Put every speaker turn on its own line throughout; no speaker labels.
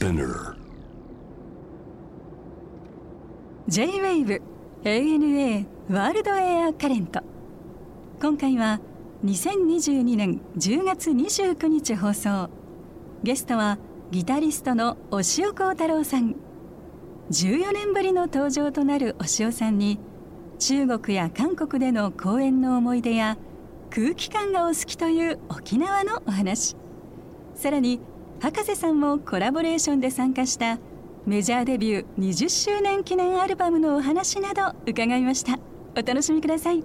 Spinner.
J-WAVE ANA ワールドエアカレント今回は2022年10月29日放送。ゲストはギタリストの押尾幸太郎さん。14年ぶりの登場となる押尾さんに中国や韓国での公演の思い出や空気感がお好きという沖縄のお話。さらに博士さんもコラボレーションで参加したメジャーデビュー20周年記念アルバムのお話など伺いました。お楽しみください。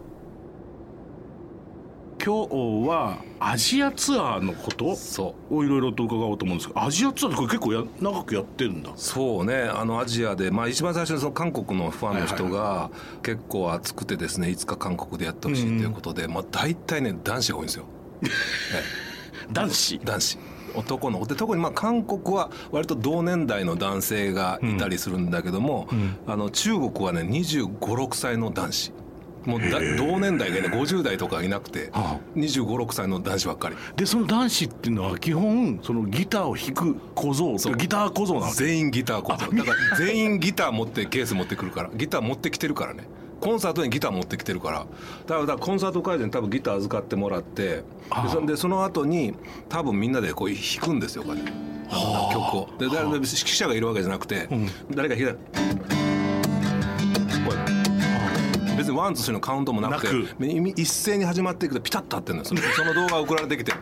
今日はアジアツアーのこと
そ
をいろいろと伺おうと思うんですけどアジアツアーってこれ結構や長くやってるんだ。
そうね。あのアジアで、まあ、一番最初にその韓国のファンの人が結構熱くてですねいつか韓国でやってほしいということで、まあ、大体ね男子が多いんですよ、え
男子？
え男子男ので特にまあ韓国は割と同年代の男性がいたりするんだけども、あの中国はね2 5 6歳の男子。もうだ同年代でね50代とかいなくて
は
2 5 6歳の男子ばっかり。
でその男子っていうのは基本そのギターを弾く小僧
そう。
ギター小僧なの
全員ギターこそだから全員ギター持ってケース持ってくるから。ギター持ってきてるからねコンサートにギター持ってきてるから。だからコンサート会場に多分ギター預かってもらってでその後に多分みんなでこう弾くんですよこうやって。あ。の曲を。で誰も指揮者がいるわけじゃなくて、誰か弾いたら別に one two three のカウントもなくて
な
一斉に始まっていくとピタッと合ってるんですよ。その動画が送られてきて。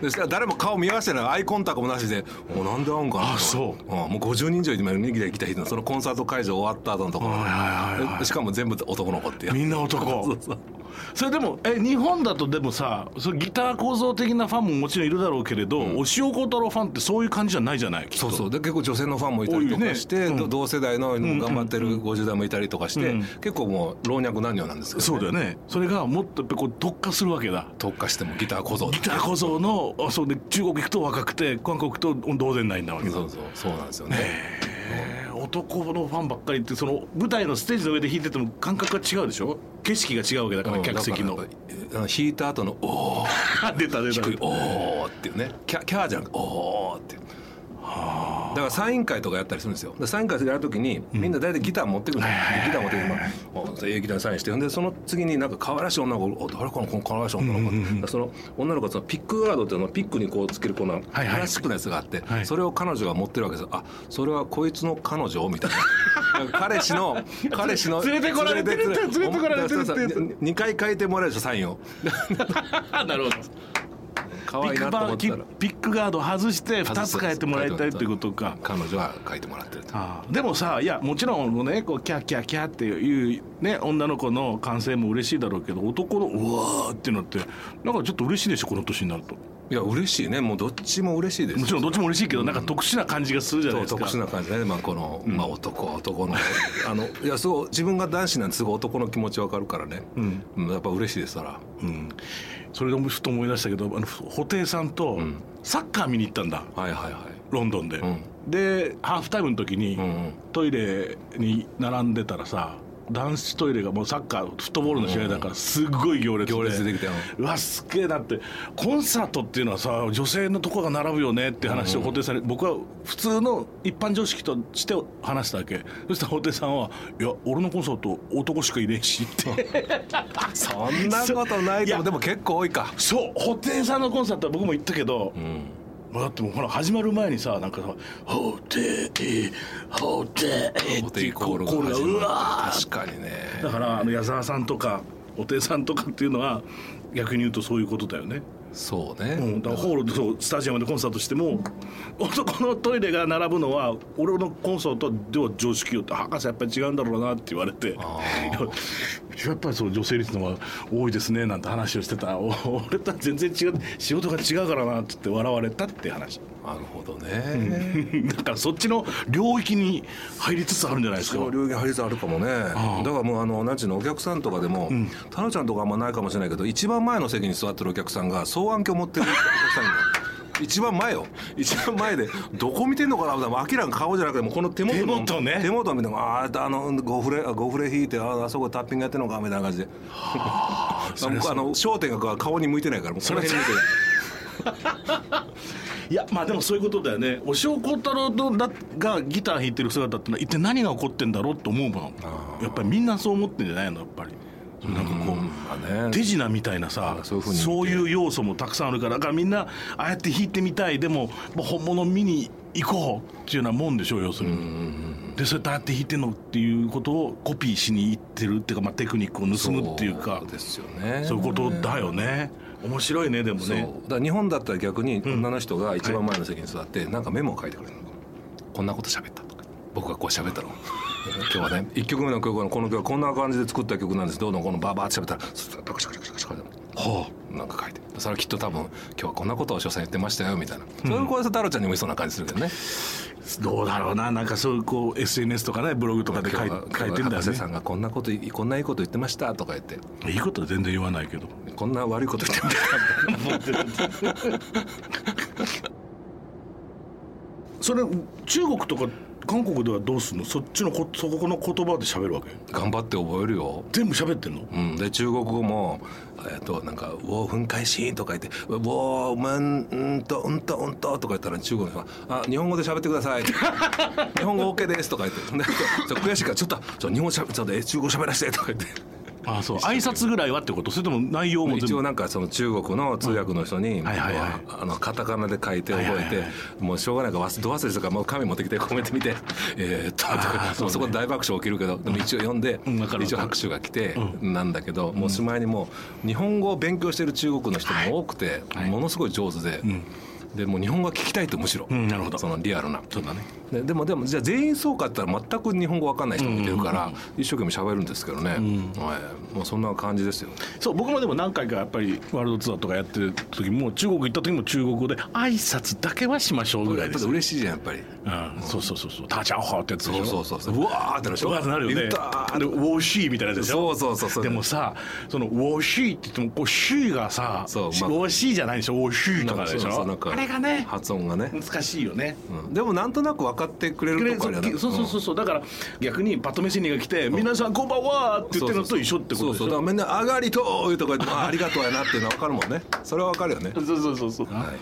ですから誰も顔見合わせてない。アイコンタクトもなしで「おなんで合うんかな」
あそう。
うんもう50人以上今ギターギター弾いてるのそのコンサート会場終わった後のところ、
はいはいはいはい
しかも全部男の子ってや
みんな男。
そうそう
それでもえ日本だとでもさそのギター構造的なファンももちろんいるだろうけれど、押尾幸太郎ファンってそういう感じじゃないじゃない
そうそう。で結構女性のファンもいたりとかして、
ね。うん。
ど同世代の頑張ってる50代もいたりとかして、
うん。
結構もう老若男女なんですけど、
そうだよね。それがもっとやっぱこう特化するわけだ。
特化してもギター小僧
ギター小僧のあそうで中国行くと若くて韓国と同然ないんだわけだ。
そうそう。そうなんですよね、
男のファンばっかりってその舞台のステージの上で弾いてても感覚が違うでしょ？景色が違うわけだから、
うん
客席の
弾いた後の「おー」
出た出た。
低い「おー」っていうね。キャキャーじゃなくて「おー」っていうだからサイン会とかやったりするんですよ。でサイン会やるときにみんな大体ギター持ってくるんですよ、ギター持ってきて、まあお、ええギターにサインしてでその次になんか可愛らしい女の子お誰この可愛らしい女の子、だからその女の子はそのピックガードっていうのをピックにこうつけるこの
は
ラスチックのやつがあって、
はい
それを彼女が持ってるわけですよ。あそれはこいつの彼女？みたいな。彼氏の彼氏の
連れてこられてるって連れてこられてるってやつ。
2回書いてもらえるでしょサインを。
なるほど
可愛いなと思ったら。
ピックガード外して2つ変えてもらいたいっていうことか。
彼女は書いてもらってる
でもさいやもちろんねこうキャーキャーキャーっていうね女の子の歓声も嬉しいだろうけど男のうわーってなってなんかちょっと嬉しいでしょこの年になると。
いや嬉しいね。もうどっちも嬉しいです。
もちろんどっちも嬉しいけどなんか特殊な感じがするじゃない
そう
ですか。
特殊な感じね、まあ、この、まあ、男男の。あのいやすごい自分が男子なんてすごい男の気持ちわかるからね、うん、やっぱ嬉しいですから。
うんそれでもふと思い出したけどあの布袋さんとサッカー見に行ったんだ。
はいはいはい。
ロンドンで、
ん。
でハーフタイムの時に、トイレに並んでたらさ男子トイレがもうサッカーフットボールの試合だからすっごい行列で。
行列できたよ。
うわすっげえなって。コンサートっていうのはさ女性のとこが並ぶよねって話を布袋さんに、僕は普通の一般常識として話したわけ。そしたら布袋さんは「いや俺のコンサート男しかいねえし」って。
そんなことないと思う。でも結構多いか。
そう布袋さんのコンサートは僕も行ったけど、まあだってもうほら始まる前にさなんかさ「布袋布袋」っていう
コールが
うわー
確かにね。
だからあの矢沢さんとか布袋さんとかっていうのは逆に言うとそういうことだよね、
そうね、
うん、だからホールでそうスタジアムでコンサートしても男のトイレが並ぶのは俺のコンサートでは常識よって博士やっぱり違うんだろうなって言われていややっぱりそう女性率の方が多いですねなんて話をしてた。お俺とは全然違う仕事が違うからなって言って笑われたって話。
なるほどね、
だからそっちの領域に入りつつあるんじゃないですか。
その領域入りつつあるかもね。だからもうあのなんちゅうのお客さんとかでも、タノちゃんとかあんまないかもしれないけど一番前の席に座ってるお客さんが双眼鏡持ってるお客さんが一番前よ。一番前でどこ見てんのかな？みたいな明らかに顔じゃなくてもうこの手元の。
手元ね。
手元を見てもあああのゴフレゴフレ引いてああそこタッピングやってんのかみたいな感じで。あの焦点が顔に向いてないからもうこの辺に向いてる
いやまあでもそういうことだよね。押尾幸太郎がギター弾いてる姿ってのは一体何が起こってんだろうと思うもん
あ
やっぱりみんなそう思ってんじゃないの？やっぱりなんかこう、手品みたいなさ
そういう
要素もたくさんあるからだからみんなああやって弾いてみたいでも本物見に行こうっていうようなもんでしょう要するに。でそうやってああやって弾いてんのっていうことをコピーしに行ってるっていうか、まあ、テクニックを盗むっていうか
そうですよね。
そういうことだよね。面白いねでもね。
だ日本だったら逆に女の人が一番前の席に座ってなんかメモを書いてくれるの、こんなこと喋ったとか。僕がこう喋ったの今日はね1曲目の曲はこの曲はこんな感じで作った曲なんです。どうぞこのバーバーって喋ったらそしたらカシャカシャカシャカシャカシャ
は
なんか書いてそれはきっと多分今日はこんなことを所詮言ってましたよみたいな、それこそ太郎ちゃんにもいそうな感じするけどね
どうだろうななんかそういうこう SNS とかねブログとかで書い
今日は
書いてんだよ
博士さんがこんなことこんないいこと言ってましたとか言って
いいことは全然言わないけど
こんな悪いこと言ってました
それ中国とか韓国ではどうすんの？そっちのこそこの言葉で喋るわけ？
頑張って覚えるよ。
全部喋ってんの？
うん、で中国語も、えっとなんか「ウォー分解シーン」とか言って「ウォーマンうんとうんとうんと」とか言ったら中国の人が「あ日本語で喋ってください」日本語 OK です」とか言って。悔しいからちょっとちょ日本しゃべちょっとえ中国喋らせてとか言って
あそう。挨拶ぐらいはってこと？それとも内容も
一応なんかその中国の通訳の人に、
はいはいはい。
あのカタカナで書いて覚
はいはい。
えて、もうしょうがないから忘ど忘れしたからもう紙持ってきてコメント見てえーっと
そうね。
そこで大爆笑起きるけどでも一応読んで、
うん
一応拍手が来てなんだけど、もうしまいにもう日本語を勉強してる中国の人も多くて、ものすごい上手で。でもう日本語が聞きたいとむしろ、
うんなるほど。
そのリアルな
そうだね。
ででもでもじゃあ全員そうかって言ったら全く日本語わかんない人もいてるから、一生懸命喋るんですけどね、はい、もうそんな感じですよ。
そう僕もでも何回かやっぱりワールドツアーとかやってる時も中国行った時も中国語で挨拶だけはしましょうぐらいです
嬉しいじゃんやっぱり
うん、そうそうそうそう「タチャオホ」ってやつでしょ？
そうそうそうそう。うわーってなる。でしょ
うわーってなるよね。
言ったー
でウォーシーみたいなやつでしょ？
そうそうそうそう。
でもさそのウォーシーって言ってもこうシーがさ
そうまあ。
ウォーシーじゃないでしょ？ウォーシーとかでし
なんかそうそうなんか
ょあれがね
発音がね、
難しいよね。
うん。でもなんとなく分かってくれるとこあるよね
そうそうそうそう。だから逆にパッとメシニが来て「皆さんこんばんは」って言ってるのと一緒ってことでしょ？
そうそうだからみんな「あがりとー」とか言ってあ「ありがとうやな」っていうのは分かるもんね。それは分かるよね。
そうそうそうそう。
は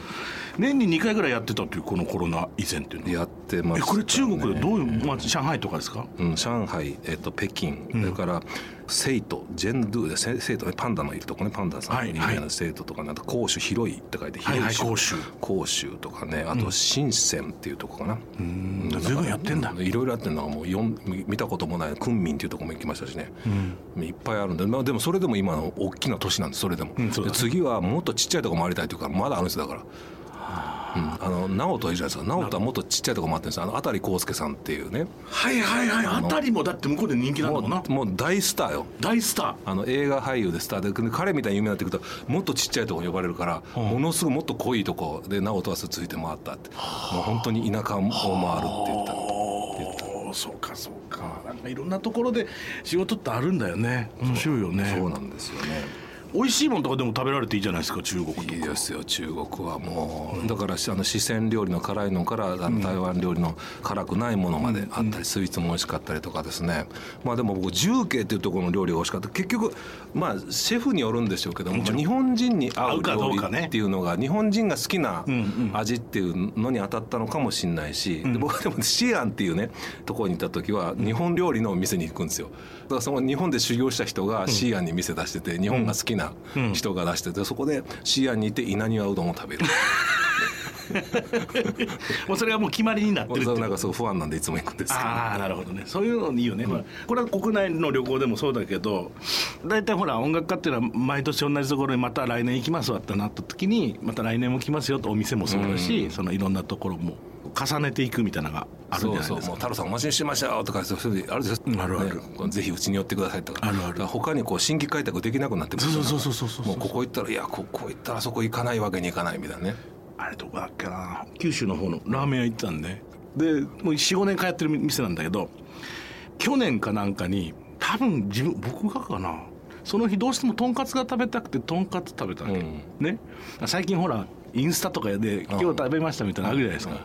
年に2回ぐらいやってたっていうこのコロナ以前っていうのは。
いやってます、
えこれ中国でどういう、まあ、上海とかですか？
うん、上海、えっと北京、それから成都ジェンドゥでせ成都ねパンダのいるとこねパンダさん。
はい
有名な成都とかねあと広州広いって書いて
はいはい
広州。
広州
とかねあと深センっていうとこかな、
うん。随分やってんだ。
いろいろやってるのがもうよん見見たこともない昆明っていうところも行きましたしね、いっぱいあるんで、まあ、でもそれでも今の大きな都市なんですそれでも、
うん
で次はもっとちっちゃいところ回りたいというかまだあるんですだから。うん、あの直人いるじゃないですか。直人はもっとちっちゃいところ回ってるんですあの辺康介さんっていうね。
はいはいはい。あたりもだって向こうで人気なんだもんな。
もうもう大スターよ。
大スター。
あの映画俳優でスター。でで彼みたいに有名になってくるともっとちっちゃいところに呼ばれるから、ものすごいもっと濃いとこで直人はついて回ったって。もう本当に田舎を回るって言った。
おーそうかそうか。なんかいろんなところで仕事ってあるんだよね。面白いよね。
そうなんですよね
美味しいもんとかでも食べられていいじゃないですか中国
いいですよ中国はもう、だからあの四川料理の辛いのからあの台湾料理の辛くないものまであったり、スイーツも美味しかったりとかですね。まあでも僕重慶っていうところの料理が美味しかった結局まあシェフによるんでしょうけども、まあ日本人に合う料
うかね
理っていうのが日本人が好きな味っていうのに当たったのかもしれないし、で僕はでもシアンっていうねところに行った時は日本料理の店に行くんですよ。だからその日本で修行した人がシアンに店出してて日本が好きな人が出しててそこでシアンにいて稲庭うどんを食べる。
もうそれがもう決まりになってるって
なんかそうファンなんでいつも行くんですけど。
ああなるほどね。そういうのいいよね、まあこれは国内の旅行でもそうだけど大体ほら音楽家っていうのは毎年同じところにまた来年行きますわってなった時にまた来年も来ますよとお店もそうだし、そのいろんなところも重ねていくみたいなのがあるんじ
そうそう
ゃないですか。
もう太郎さんお待ちにしてましたよとかそういうのあるでしょ
あるある。
ねぜひうちに寄ってくださいとか。
あるある。
他にこう新規開拓できなくなってくる
そうそうそうそうそうそう
もうここ行ったらいやここ行ったらあそこ行かないわけにいかないみたいなね
あれどこだっけな。九州の方のラーメン屋行ってたんで。でもう45年通ってる店なんだけど去年かなんかに多分自分僕がかな。その日どうしてもとんかつが食べたくてとんかつ食べたわけ、
うん。
ね。最近ほらインスタとかで「今日食べました」みたいなのあるじゃないですか、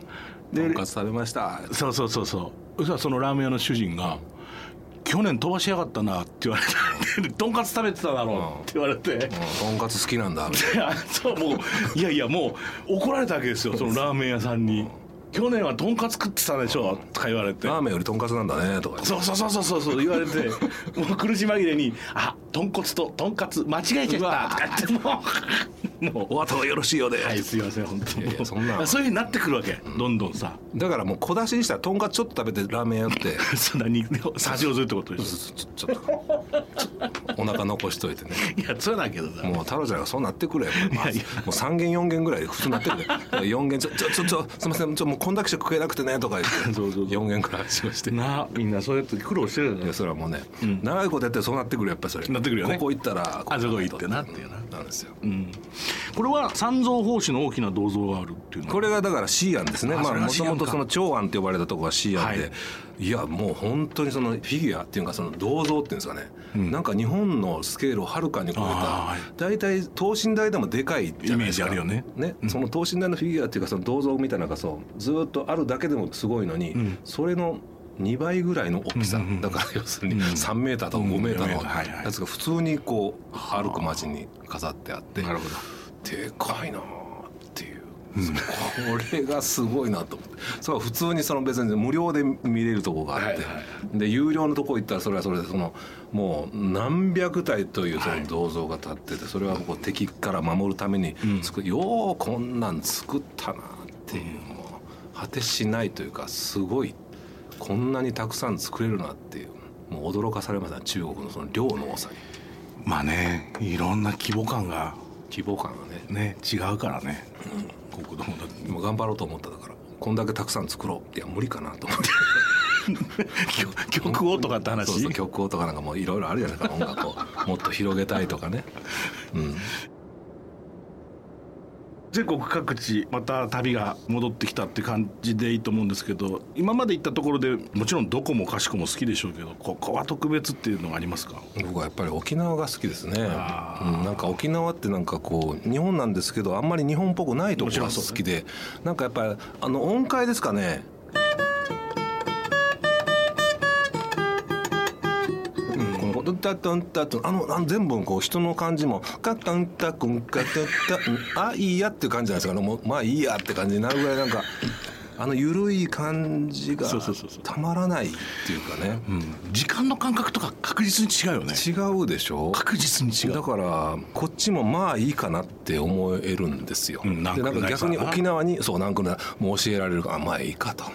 とん。
で
かつ食べました。
そうそうそうそう。そしたらそのラーメン屋の主人が「今去年飛ばしやがったな」って言われて「とんかつ食べてただろ」って言われて、
うん。とんかつ好きなんだみたい
いやそうもういやいやもう怒られたわけですよそのラーメン屋さんに「去年はとんかつ食ってたでしょ」とか言われて。
なラーメンよりとんかつなんだねとか
そうそうそうそうそう言われて。もう苦し紛れに「あ豚骨ととんかつ間違えちゃった」とか言ってもうもう
お後がよろしいようで、
はいすいません本当。
いやいやそんな。
そういうふうになってくるわけ。どんどんさ
だからもう小出しにしたらとんかつちょっと食べてラーメンやって。
そんなに差しをするってことでし
ちょちょっとお腹残しといてね。
ょ いやそうだけどさ。
もう太郎ちゃんがそうなってくれよ、まあもう3軒4軒ぐらい普通になってくれ4軒ちょちょちょちょすいませんちょもうこんだけしか食えなくてねとか言って
そうそうそう。
4軒くらいしまして。
なあみんなそうやって苦労してる
いやそれはもうね、長いことやってそうなってくるやっぱりそれ。
なってくるよね。
ここ行ったら
あそこ行ってなっていうな。
なんですよ。
これは三蔵法師の大きな銅像があるっていう
これがだからシーアンですね。まあもともと
C
その長安って呼ばれたところがシーアンで、
はい。
い、やもう本当にそのフィギュアっていうかその銅像っていうんですかね、なんか日本のスケールをはるかに超え
あ
た大体等身大でもでかいじゃないですか。
イメージあるよね。
ね、その等身大のフィギュアっていうかその銅像みたいなのがそうずっとあるだけでもすごいのに、それの2倍ぐらいの大きさ、だから要するに3メーターとか5メーターの
うんはいはい。
やつが普通にこう歩く街に飾ってあって。
なるほど。
でかいなっていう、これがすごいなと。思ってそう普通にその別に無料で見れるとこがあって、
はいは
で有料のとこ行ったらそれはそれでそのもう何百体というその銅像が立っててそれはこう敵から守るために作る、ようこんなん作ったなっていう、もう果てしないというかすごいこんなにたくさん作れるなっていうもう驚かされました中国のその量の多さに。
まあねいろんな規模感が
規模感がね。
ね違うからね、国道だって。
もう頑張ろうと思っただからこんだけたくさん作ろういや無理かなと思って。
曲をとかって話？
そうそう曲をとかなんかもういろいろあるじゃないですか。音楽をもっと広げたいとかね、うん、
全国各地また旅が戻ってきたって感じでいいと思うんですけど今まで行ったところでもちろんどこもかしこも好きでしょうけどここは特別っていうのがありますか？
僕はやっぱり沖縄が好きですね、
あ
うん、なんか沖縄ってなんかこう日本なんですけどあんまり日本っぽくないところが好きで、なんかやっぱりあの音階ですかねタ「タンタと」あのあの全部こう人の感じも「カタンタクンカタタンあいいや」っていう感じじゃないですか。もうまあいいやって感じになるぐらいなんかあの緩い感じがたまらないっていうかね。
うん。時間の感覚とか確実に違うよね。
違うでしょ？
確実に違う。
だからこっちもまあいいかなって思えるんですよ、
うんなんか
でなんか逆に沖縄にそうなんかねもう教えられるかまあいいかと、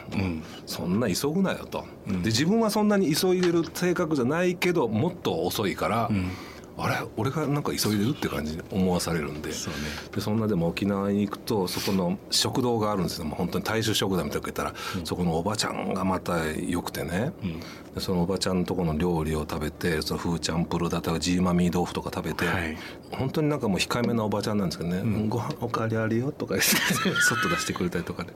そんな急ぐなよと、で自分はそんなに急いでる性格じゃないけどもっと遅いから、あれ俺がなんか急いでるって感じに思わされるんで。
そうね。
でそんなでも沖縄に行くとそこの食堂があるんですよ。もう本当に大衆食堂みたいなのたら、そこのおばちゃんがまた良くてね、でそのおばちゃんのとこの料理を食べてそのフーチャンプルだとかジーマミー豆腐とか食べて、
はい。
本当になんかもう控えめなおばちゃんなんですけどね「ご飯おかわりあるよ」とか言って そっと出してくれたりとかね、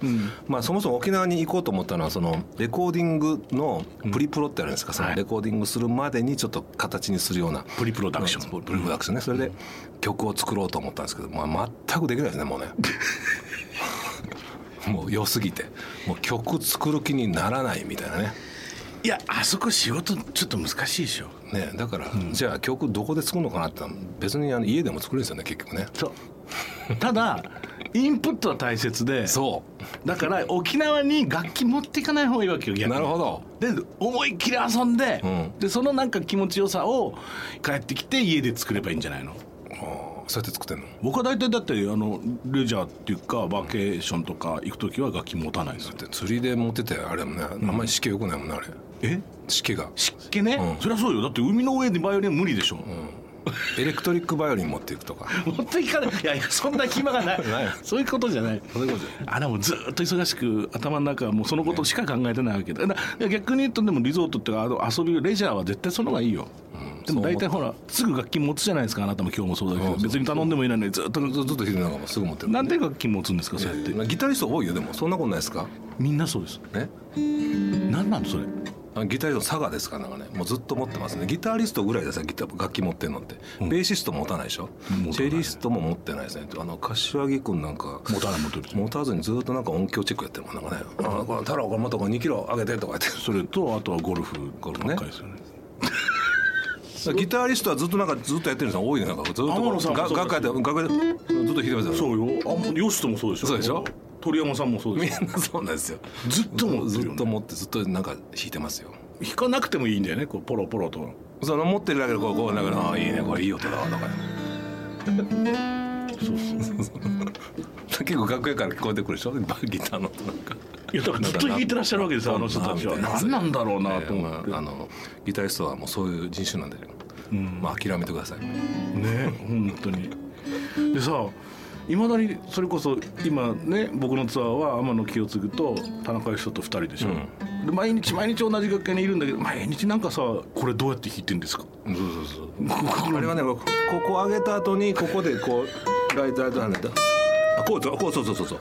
まあそもそも沖縄に行こうと思ったのはそのレコーディングのプリプロってあるんですか、そのレコーディングするまでにちょっと形にするような。
プリプロダクション
プリプロダクションね。それで。曲を作ろうと思ったんですけど、まあ、全くできないですねもうね。もう良すぎて。もう曲作る気にならないみたいなね。
いやあそこ仕事ちょっと難しいでしょ。
ねだから、じゃあ曲どこで作るのかなって別にあの家でも作れるんですよね結局ね。
そうただインプットは大切で
そ
だから沖縄に楽器持っていかない方がいいわけよ
う
逆に。
なるほど。
で思いっきり遊んで、
うん。
でそのなんか気持ちよさを帰ってきて家で作ればいいんじゃないの？
そうやって作ってんの？
僕は大体だってあのレジャーっていうかバケーションとか行く時は楽器持たないですよ。
で釣りで持っててあれもね。あんまり湿気よくないもんねあれ。
え？
湿気が、
湿気ね、
うん。
そりゃそうよ。だって海の上でバイオリンは無理でしょ、
エレクトリックバイオリン持っていくとか。
持っていかない。いやいやそんな暇がない。
ない。
そういうことじゃない。
そういうことじゃ
あでもずっと忙しく頭の中はもうそのことしか考えてないわけだ。逆に言うとでもリゾートっていうかあの遊びレジャーは絶対その方がいいよ、でも大体ほらすぐ楽器持つじゃないですかあなたも今日もそうだけど、別に頼んでもいないのにずっと
ずずっとヒデなんかもすぐ持ってる。
なんで楽器持つんですかそうやって。
ギタリスト多いよでも。そんなことないですか？
みんなそうです。
ね
何なのそれ？
あギタリスト佐賀ですかなんかね。もうずっと持ってますね。ギタリストぐらいですよギタ楽器持ってんのって、ベーシスト持たないでしょ？チェリストも持ってないですね。あの柏木君なんか
持たない持てる
持たずにずっとなんか音響チェックやってるもんなんかね「あこれ太郎これもっとこれ2キロ上げて」とか言って。
それとあとはゴルフ。
ゴルフね。ギタリストはずっとなんかずっとやってるんですよ。多いねなんかずっと楽屋で楽屋でずっと弾いてますよ。
そうよ。あヨシトもそうでしょ。
そうでしょ？
鳥山さんもそうで
みんなそうなんですよ。
ずっと持って
ずっと持ってずっとなんか弾いてますよ
弾かなくてもいいんだよねこうポロポロと
その持ってるだけでこうこうなんかああいいねこれいい音だわとか
そうそう
結構楽屋から聞こえてくるでしょバギターの音なんか
いやだからずっと弾いてらっしゃるわけですよあの人たちは何なんだろうなと思って
えーまああのギタリストはもうそういう人種なんでね、まあ諦めてください
ね本当にでさいまだにそれこそ今ね僕のツアーは天野清次と田中義人と2人でしょ、で毎日毎日同じ楽屋にいるんだけど毎日なんかさこれどうやって弾いてんですか？
そうそうそう。あれはねここ上げた後にここでこうライトライトハンドあこうこうそうそうそうそう。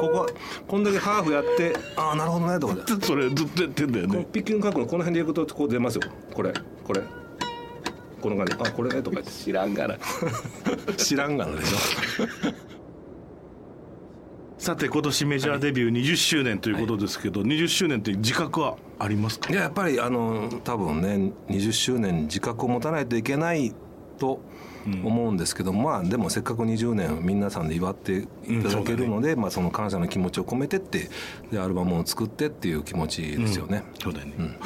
こここんだけハーフやってああなるほどねとかで
それずっとやってんだよね。
ピッキング角度この辺でいくとこう出ますよ。これこれ。この感じ。あこれねとか。
知らんがな。
知らんがなでしょ
さて今年メジャーデビュー20周年ということですけど、20周年って自覚はありますか？
いややっぱりあの多分ね20周年自覚を持たないといけないと思うんですけど、まあでもせっかく20年皆さんで祝っていただけるので、まあ、その感謝の気持ちを込めてってでアルバムを作ってっていう気持ちですよね。
そうだよね、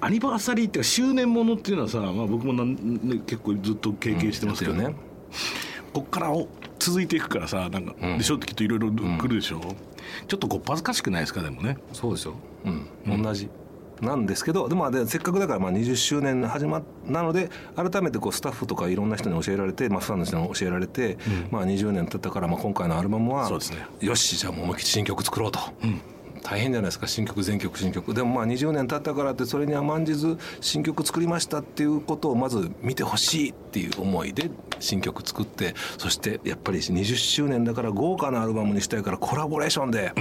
アニバーサリーっていうか周年ものっていうのはさ、まあ、僕もなん、ね、結構ずっと経験してますけど、
うん。やって
こっからお続いていくからさなんか、でしょ？ってきっといろいろ来るでしょ、ちょっとこっぱずかしくないですかでもね。
そうですよ、うん。同じ。なんですけどでもせっかくだからまあ20周年始まっなので改めてこうスタッフとかいろんな人に教えられて、まあ、ファンの人に教えられて、まあ、20年経ったからまあ今回のアルバムは
そうですね。
よしじゃあもう思いっきり新曲作ろうと。大変じゃないですか。新曲全曲新曲。でもまあ20年経ったからってそれに甘んじず新曲作りましたっていうことをまず見てほしいっていう思いで新曲作ってそしてやっぱり20周年だから豪華なアルバムにしたいからコラボレーションで、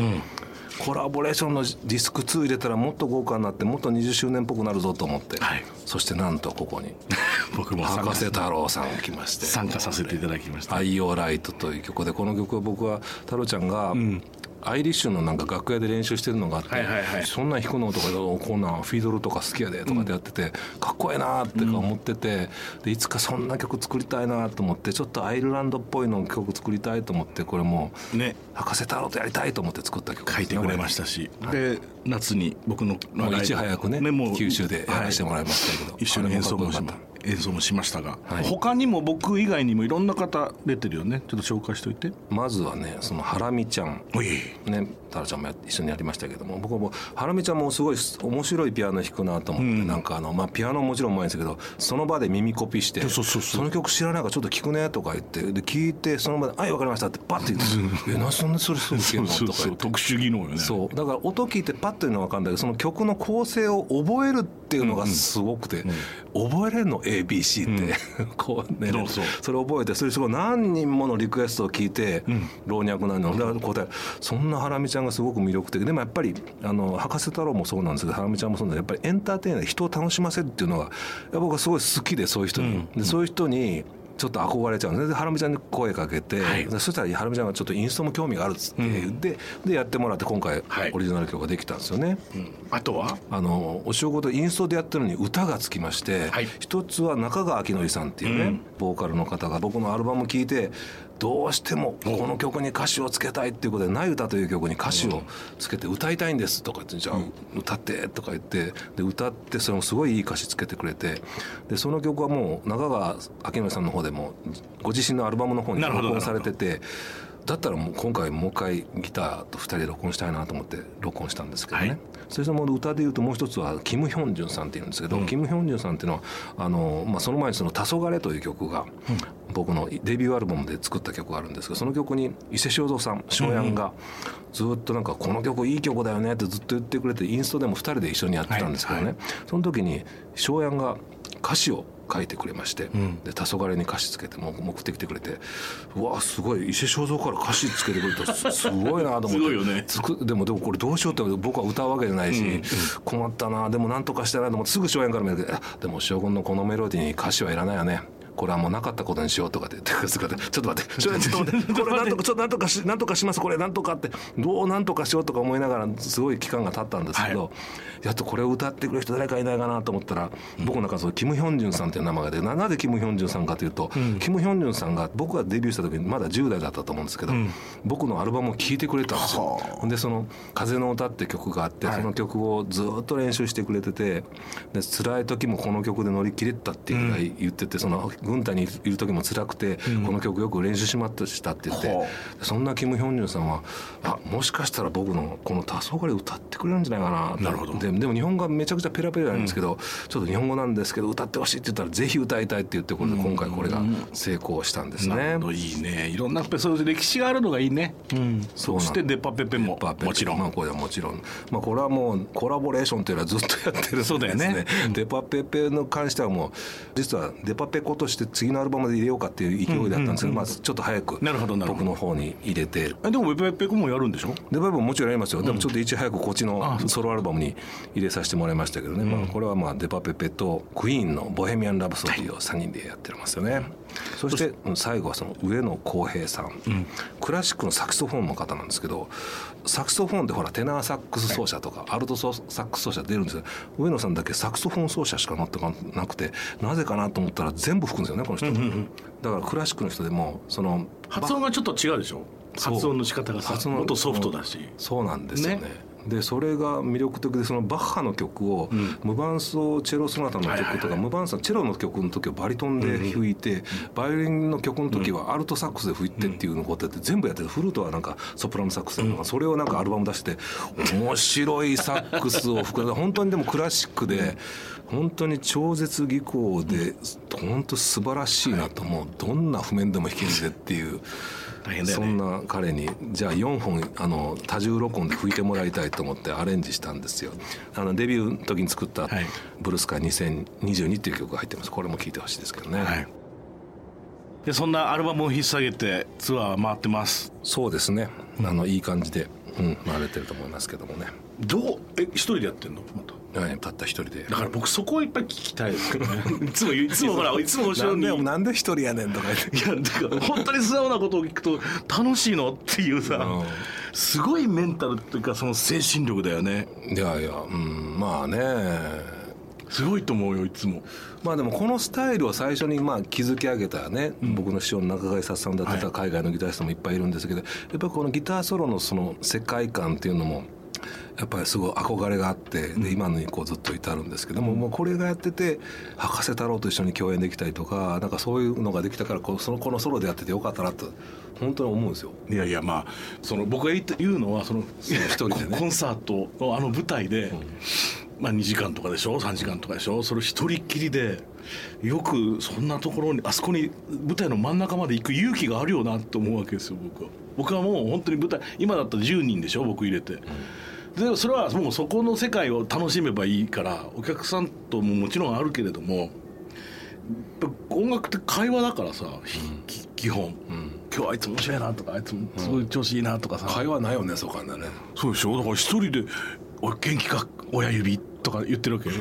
コラボレーションのディスク2入れたらもっと豪華になってもっと20周年っぽくなるぞと思って、
はい。
そしてなんとここに
僕も
博士太郎さん来まして
参加させていただきまし「た、
アイオーライト」という曲でこの曲は僕は太郎ちゃんが、アイリッシュのなんか楽屋で練習してるのがあって、
はいはいはい。
そんなん弾くのとかこんなんフィードルとか好きやでとかでやってて、かっこええなって思ってて、でいつかそんな曲作りたいなと思ってちょっとアイルランドっぽいの曲作りたいと思ってこれもう
ね。
博士太郎とやりたいと思って作った曲
書いてくれましたし、で夏に僕の
もういち早くね
もう
九州でやらせてもらいましたけど、
一緒に演奏もし
あれかっこよかっ
演奏もしましたが、
はい。
他にも僕以外にもいろんな方出てるよね。ちょっと紹介しておいて。
たまずはねそのハラミちゃん。
おい。
ね太郎ちゃんもや一緒にやりましたけども。僕はもうハラミちゃんもすごい面白いピアノ弾くなと思って、なんかあの、まあ、ピアノももちろんうまいんですけどその場で耳コピーして
そ
の曲知らないからちょっと聞くね」とか言ってで聞いてその場で「はい分かりました」ってパッて言って「えなんでそんなそれすの?」とか
特殊技能よね。
そう。だから音聞いてパッというのは分かるんだけどその曲の構成を覚えるっていうのがすごくて、覚えれるの ABC って、こうね
そうそう。
それ覚えてそれすごい何人ものリクエストを聞いて、老若男女。だから答えそんなハラミちゃんがすごく魅力的。でもやっぱりあの博士太郎もそうなんですけどハラミちゃんもそうなんですけどやっぱりエンターテイナーで人を楽しませるっていうのがいや僕はすごい好きでそういう人に、でそういう人にちょっと憧れちゃうんですね。でハラミちゃんに声かけて、
はい。
でそしたらハラミちゃんがちょっとインストも興味があるっつって言って、でやってもらって今回
はい。
オリジナル曲ができたんですよね。
うん。あとは？
あのお仕事インストでやってるのに歌がつきまして、
はい。
一つは中川明則さんっていうね、
うん。
ボーカルの方が僕のアルバム聴いてどうしてもこの曲に歌詞をつけたいっていうことで「ない歌」という曲に歌詞をつけて歌いたいんですとか言って「じゃあ歌って」とか言って。で歌ってそれもすごいいい歌詞つけてくれて。でその曲はもう中川明則さんの方でもご自身のアルバムの方に録音されてて。だったらもう今回もう一回ギターと2人で録音したいなと思って録音したんですけどね、
はい
それとも歌でいうともう一つはキム・ヒョンジュンさんっていうんですけど、キム・ヒョンジュンさんっていうのはあの、まあ、その前にその「黄昏という曲が、僕のデビューアルバムで作った曲があるんですけどその曲に伊勢正蔵さん翔やんがずっとなんか「この曲いい曲だよね」ってずっと言ってくれてインストでも2人で一緒にやってたんですけどね、
はい
その時に翔やんが歌詞を書いてくれまして、で黄昏に歌詞つけてもう送ってきてくれてうわすごい。伊勢正蔵から歌詞つけてくれた。す すごいなと思って。
すごいよね。
つくでもでもこれどうしようって僕は歌うわけじゃないし、困ったなでもなんとかしたいなと思ってすぐ翔やんから見て「あでも将軍のこのメロディーに歌詞はいらないよね」これはもうなかったことにしようとかって ちょっと待ってちょっと待ってちょっと待ってこれなんとかちょっとなんとかしなんとかしますこれなんとかってどうなんとかしようとか思いながらすごい期間が経ったんですけど、はい、やっとこれを歌ってくれる人誰かいないかなと思ったら、うん、僕の中そのキム・ヒョンジュンさんっていう名前が出てなぜキム・ヒョンジュンさんかというと、うん、キム・ヒョンジュンさんが僕がデビューした時にまだ10代だったと思うんですけど、うん、僕のアルバムを聴いてくれたんですよ。でその「風の歌」って曲があって、はい、その曲をずっと練習してくれててで辛い時もこの曲で乗り切れたっていうぐらい言ってて、その軍隊にいる時も辛くて、この曲よく練習しましたって言って、そんなキム・ヒョンジュンさんはあもしかしたら僕のこの「黄昏歌ってくれるんじゃないかな
なるほど。
ででも日本語はめちゃくちゃペラペラなんですけど、うん、ちょっと日本語なんですけど歌ってほしいって言ったらぜひ歌いたいって言ってこれで今回これが成功したんですね。
うん、いいね。いろんなそういう歴史があるのがいいね。うん、そしてデパペペももちろん。
まあこれはもちろん。まあこれはもうコラボレーションというのはずっとやってる
そうだよね。
デパペペの関してはもう実はデパペコとして次のアルバムで入れようかっていう勢いだったんですけど、まあちょっと早く僕の方に入れて。
でもデパペコもやるんでしょ？
デパペコももちろんやりますよ。でもちょっといち早くこっちのソロアルバムに入れさせてもらいましたけどね。まあこれはまあデパペペとクイーンの「ボヘミアン・ラブソディ」を3人でやってますよね。そして最後はその上野浩平さん、うん、クラシックのサクソフォンの方なんですけどサクソフォンってほらテナーサックス奏者とかアルトサックス奏者出るんですよ上野さんだけサクソフォン奏者しかなってなくてなぜかなと思ったら全部吹くんですよねこの人、うんうんうん、だからクラシックの人でもその
発音がちょっと違うでしょ？発音の仕方がさもっとソフトだし。
そうなんですよね。ね。でそれが魅力的でそのバッハの曲を、無伴奏チェロソナタの曲とか、無伴奏チェロの曲の時はバリトンで吹いて、バイオリンの曲の時はアルトサックスで吹いてっていうのことやって全部やっててフルートはなんかソプラノサックスとか、それをなんかアルバム出して面白いサックスを吹く。本当にでもクラシックで本当に超絶技巧で本当素晴らしいなと思う。どんな譜面でも弾けるぜっていう。ね。そんな彼にじゃあ4本あの多重録音で吹いてもらいたいと思ってアレンジしたんですよ。あのデビューの時に作った「ブルースカイ2022」っていう曲が入ってます。これも聴いてほしいですけどね、はい。
でそんなアルバムを引っ提げてツアー回ってます。
そうですね。あのいい感じで、うん、回れてると思いますけどもね。
どうえ一人でやってんの？また
はい、たった一人で。
だから僕そこをいっぱい聞きたいですけどね。いつもいつもほらいつも後ろに。
なんで一人やねんとか
言って。いやだから本当に素直なことを聞くと楽しいのっていうさ、うん、すごいメンタルっていうかその精神力だよね。
いやいやうんまあね。
すごいと思うよいつも。
まあでもこのスタイルを最初にまあ築き上げたね、うん、僕の師匠の中貝さんだってた海外のギタリストもいっぱいいるんですけど、やっぱりこのギターソロのその世界観っていうのもやっぱりすごい憧れがあってで今のにこうずっと至るんですけども、もうこれがやってて博士太郎と一緒に共演できたりとかなんかそういうのができたからこそのこのソロでやっててよかったなと本当に思うんですよ。
いやいやまあその僕が言うのはその一人でね。コンサートのあの舞台で、うん、まあ2時間とかでしょ？3時間とかでしょ？それ一人っきりでよくそんなところにあそこに舞台の真ん中まで行く勇気があるよなと思うわけですよ僕は。僕はもう本当に舞台今だったら10人でしょ？僕入れて。うんでそれはもうそこの世界を楽しめばいいからお客さんとももちろんあるけれども音楽って会話だからさ、うん、基本、うん、今日あいつ面白いなとかあいつすごい調子いいなとかさ、
会話ないよねそうかね。
そうでしょ？だから一人で「お元気か親指」とか言ってるわけよ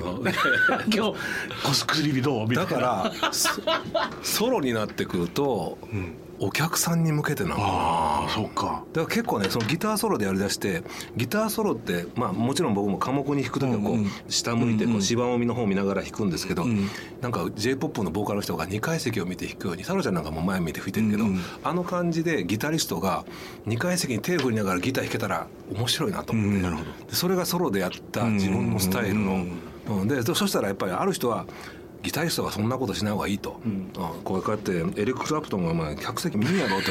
今日「コスクリビどう?」みたい
な。だからソロになってくると、うんお客さんに向けてなの。
ああそうか。
だから結構ねそのギターソロでやりだしてギターソロってまあもちろん僕も科目に弾く時はこう下向いてこう芝もみの方を見ながら弾くんですけど、なんか j p o p のボーカルの人が2階席を見て弾くようにサロちゃんなんかも前見て吹いてるけど、あの感じでギタリストが2階席に手を振りながらギター弾けたら面白いなと思って、なるほど。それがソロでやった自分のスタイルの、でそしたらやっぱりある人はギタリストはそんなことしない方がいいと、うん、こうやってエリック・クラプトンがまあ客席見んやろって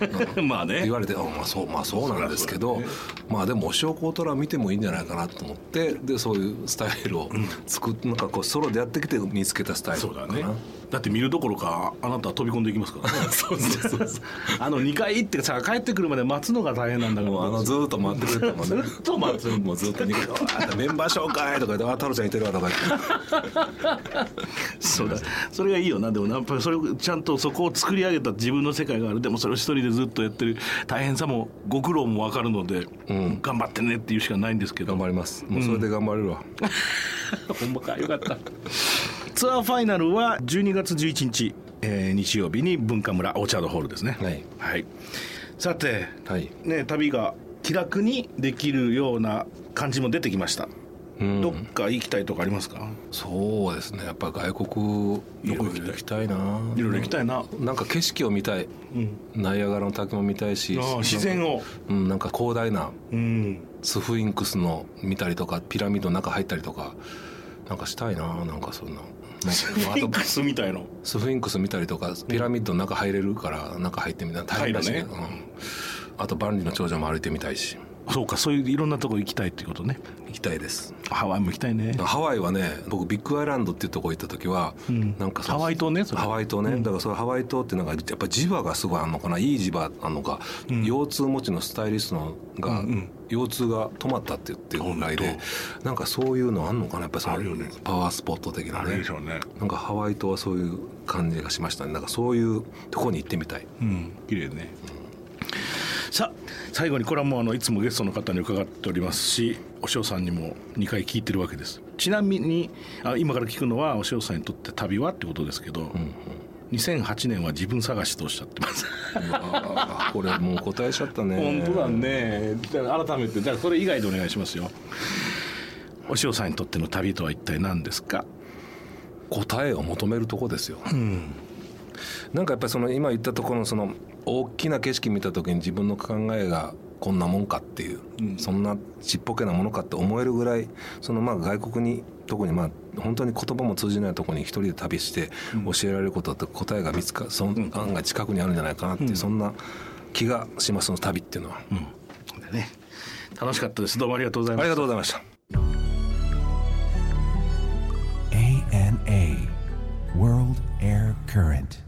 言われてまあね。言われてあまあそうまあそうなんですけど、ね、まあでも押尾幸太郎見てもいいんじゃないかなと思ってでそういうスタイルを作っ、うん、なんかこうソロでやってきて見つけたスタイル
そうだねだって見るどころかあなたは飛び込んでいきますからね。そうそうそうあの2回行ってさ帰ってくるまで待つのが大変なんだから。
あのずっと待ってくれたもん
ね。ずっと待つ。
もうずっと2回メンバー紹介とか言って「あ太郎ちゃんいてるわ」とか言って。
そうだ。それがいいよ。なでもやっぱりそれをちゃんとそこを作り上げた自分の世界がある。でもそれを一人でずっとやってる。大変さもご苦労も分かるので、うん、頑張ってねっていうしかないんですけど。
頑張ります。もうそれで頑張れるわ、
うん、ほんまか。よかったツアーファイナルは12月11日えー日曜日に文化村オーチャードホールですね。
はい。
はい、さて、
はい。
ね、旅が気楽にできるような感じも出てきました、
うん。
どっか行きたいとかありますか？
そうですね。やっぱ外国いろいろ行きたいな。い
ろいろ行きたいな、
なんか景色を見たい。
うん、
ナイアガラの滝も見たいし。
自然を。
うん、なんか広大な
うん。
スフィンクスの見たりとかピラミッドの中入ったりとかなんかしたいななんかそんななんか
フィンクスみたいの
スフィンクス見たりとかピラミッドの中入れるから中入ってみたいな。大変だし、
入るね。
うん、あと万里の長者も歩いてみたいし
そうかそういういろんなとこ行きたいっていうことね。
行きたいです。
ハワイも行きたいね。
ハワイはね僕ビッグアイランドっていうとこ行った時は、
ん。
なんか
ハワイ島ね
ハワイ島ね、だからそのハワイ島ってなんかやっぱ磁場がすごいあるのかな。いい磁場あるのか、腰痛持ちのスタイリストのが、腰痛が止まったって言ってるぐらいでなんかそういうのあんのかな。やっぱりそのパワースポット的なね。
ね。
なんかハワイ島はそういう感じがしましたね。なんかそういうとこに行ってみたい。
うん。綺麗ねさあ最後にこれはもうあのいつもゲストの方に伺っておりますしお塩さんにも2回聞いてるわけです。ちなみにあ今から聞くのはお塩さんにとって旅はってことですけど、2008年は自分探しとおっしゃってます。
これもう答えちゃったね。
本当だね。じゃあ改めてじゃあそれ以外でお願いしますよ。お塩さんにとっての旅とは一体何ですか？
答えを求めるとこですよ、なんかやっぱりその今言ったところのその大きな景色見た時に自分の考えがこんなもんかっていう、うん、そんなちっぽけなものかって思えるぐらいそのまあ外国に特にまあ本当に言葉も通じないところに一人で旅して教えられることって答えが見つか、う、その案が近くにあるんじゃないかなっていう、そんな気がしますその旅っていうのは、
うん。だね、楽しかったです。どうもありがとうございました。
ありがとうございました。ANA World Air Current.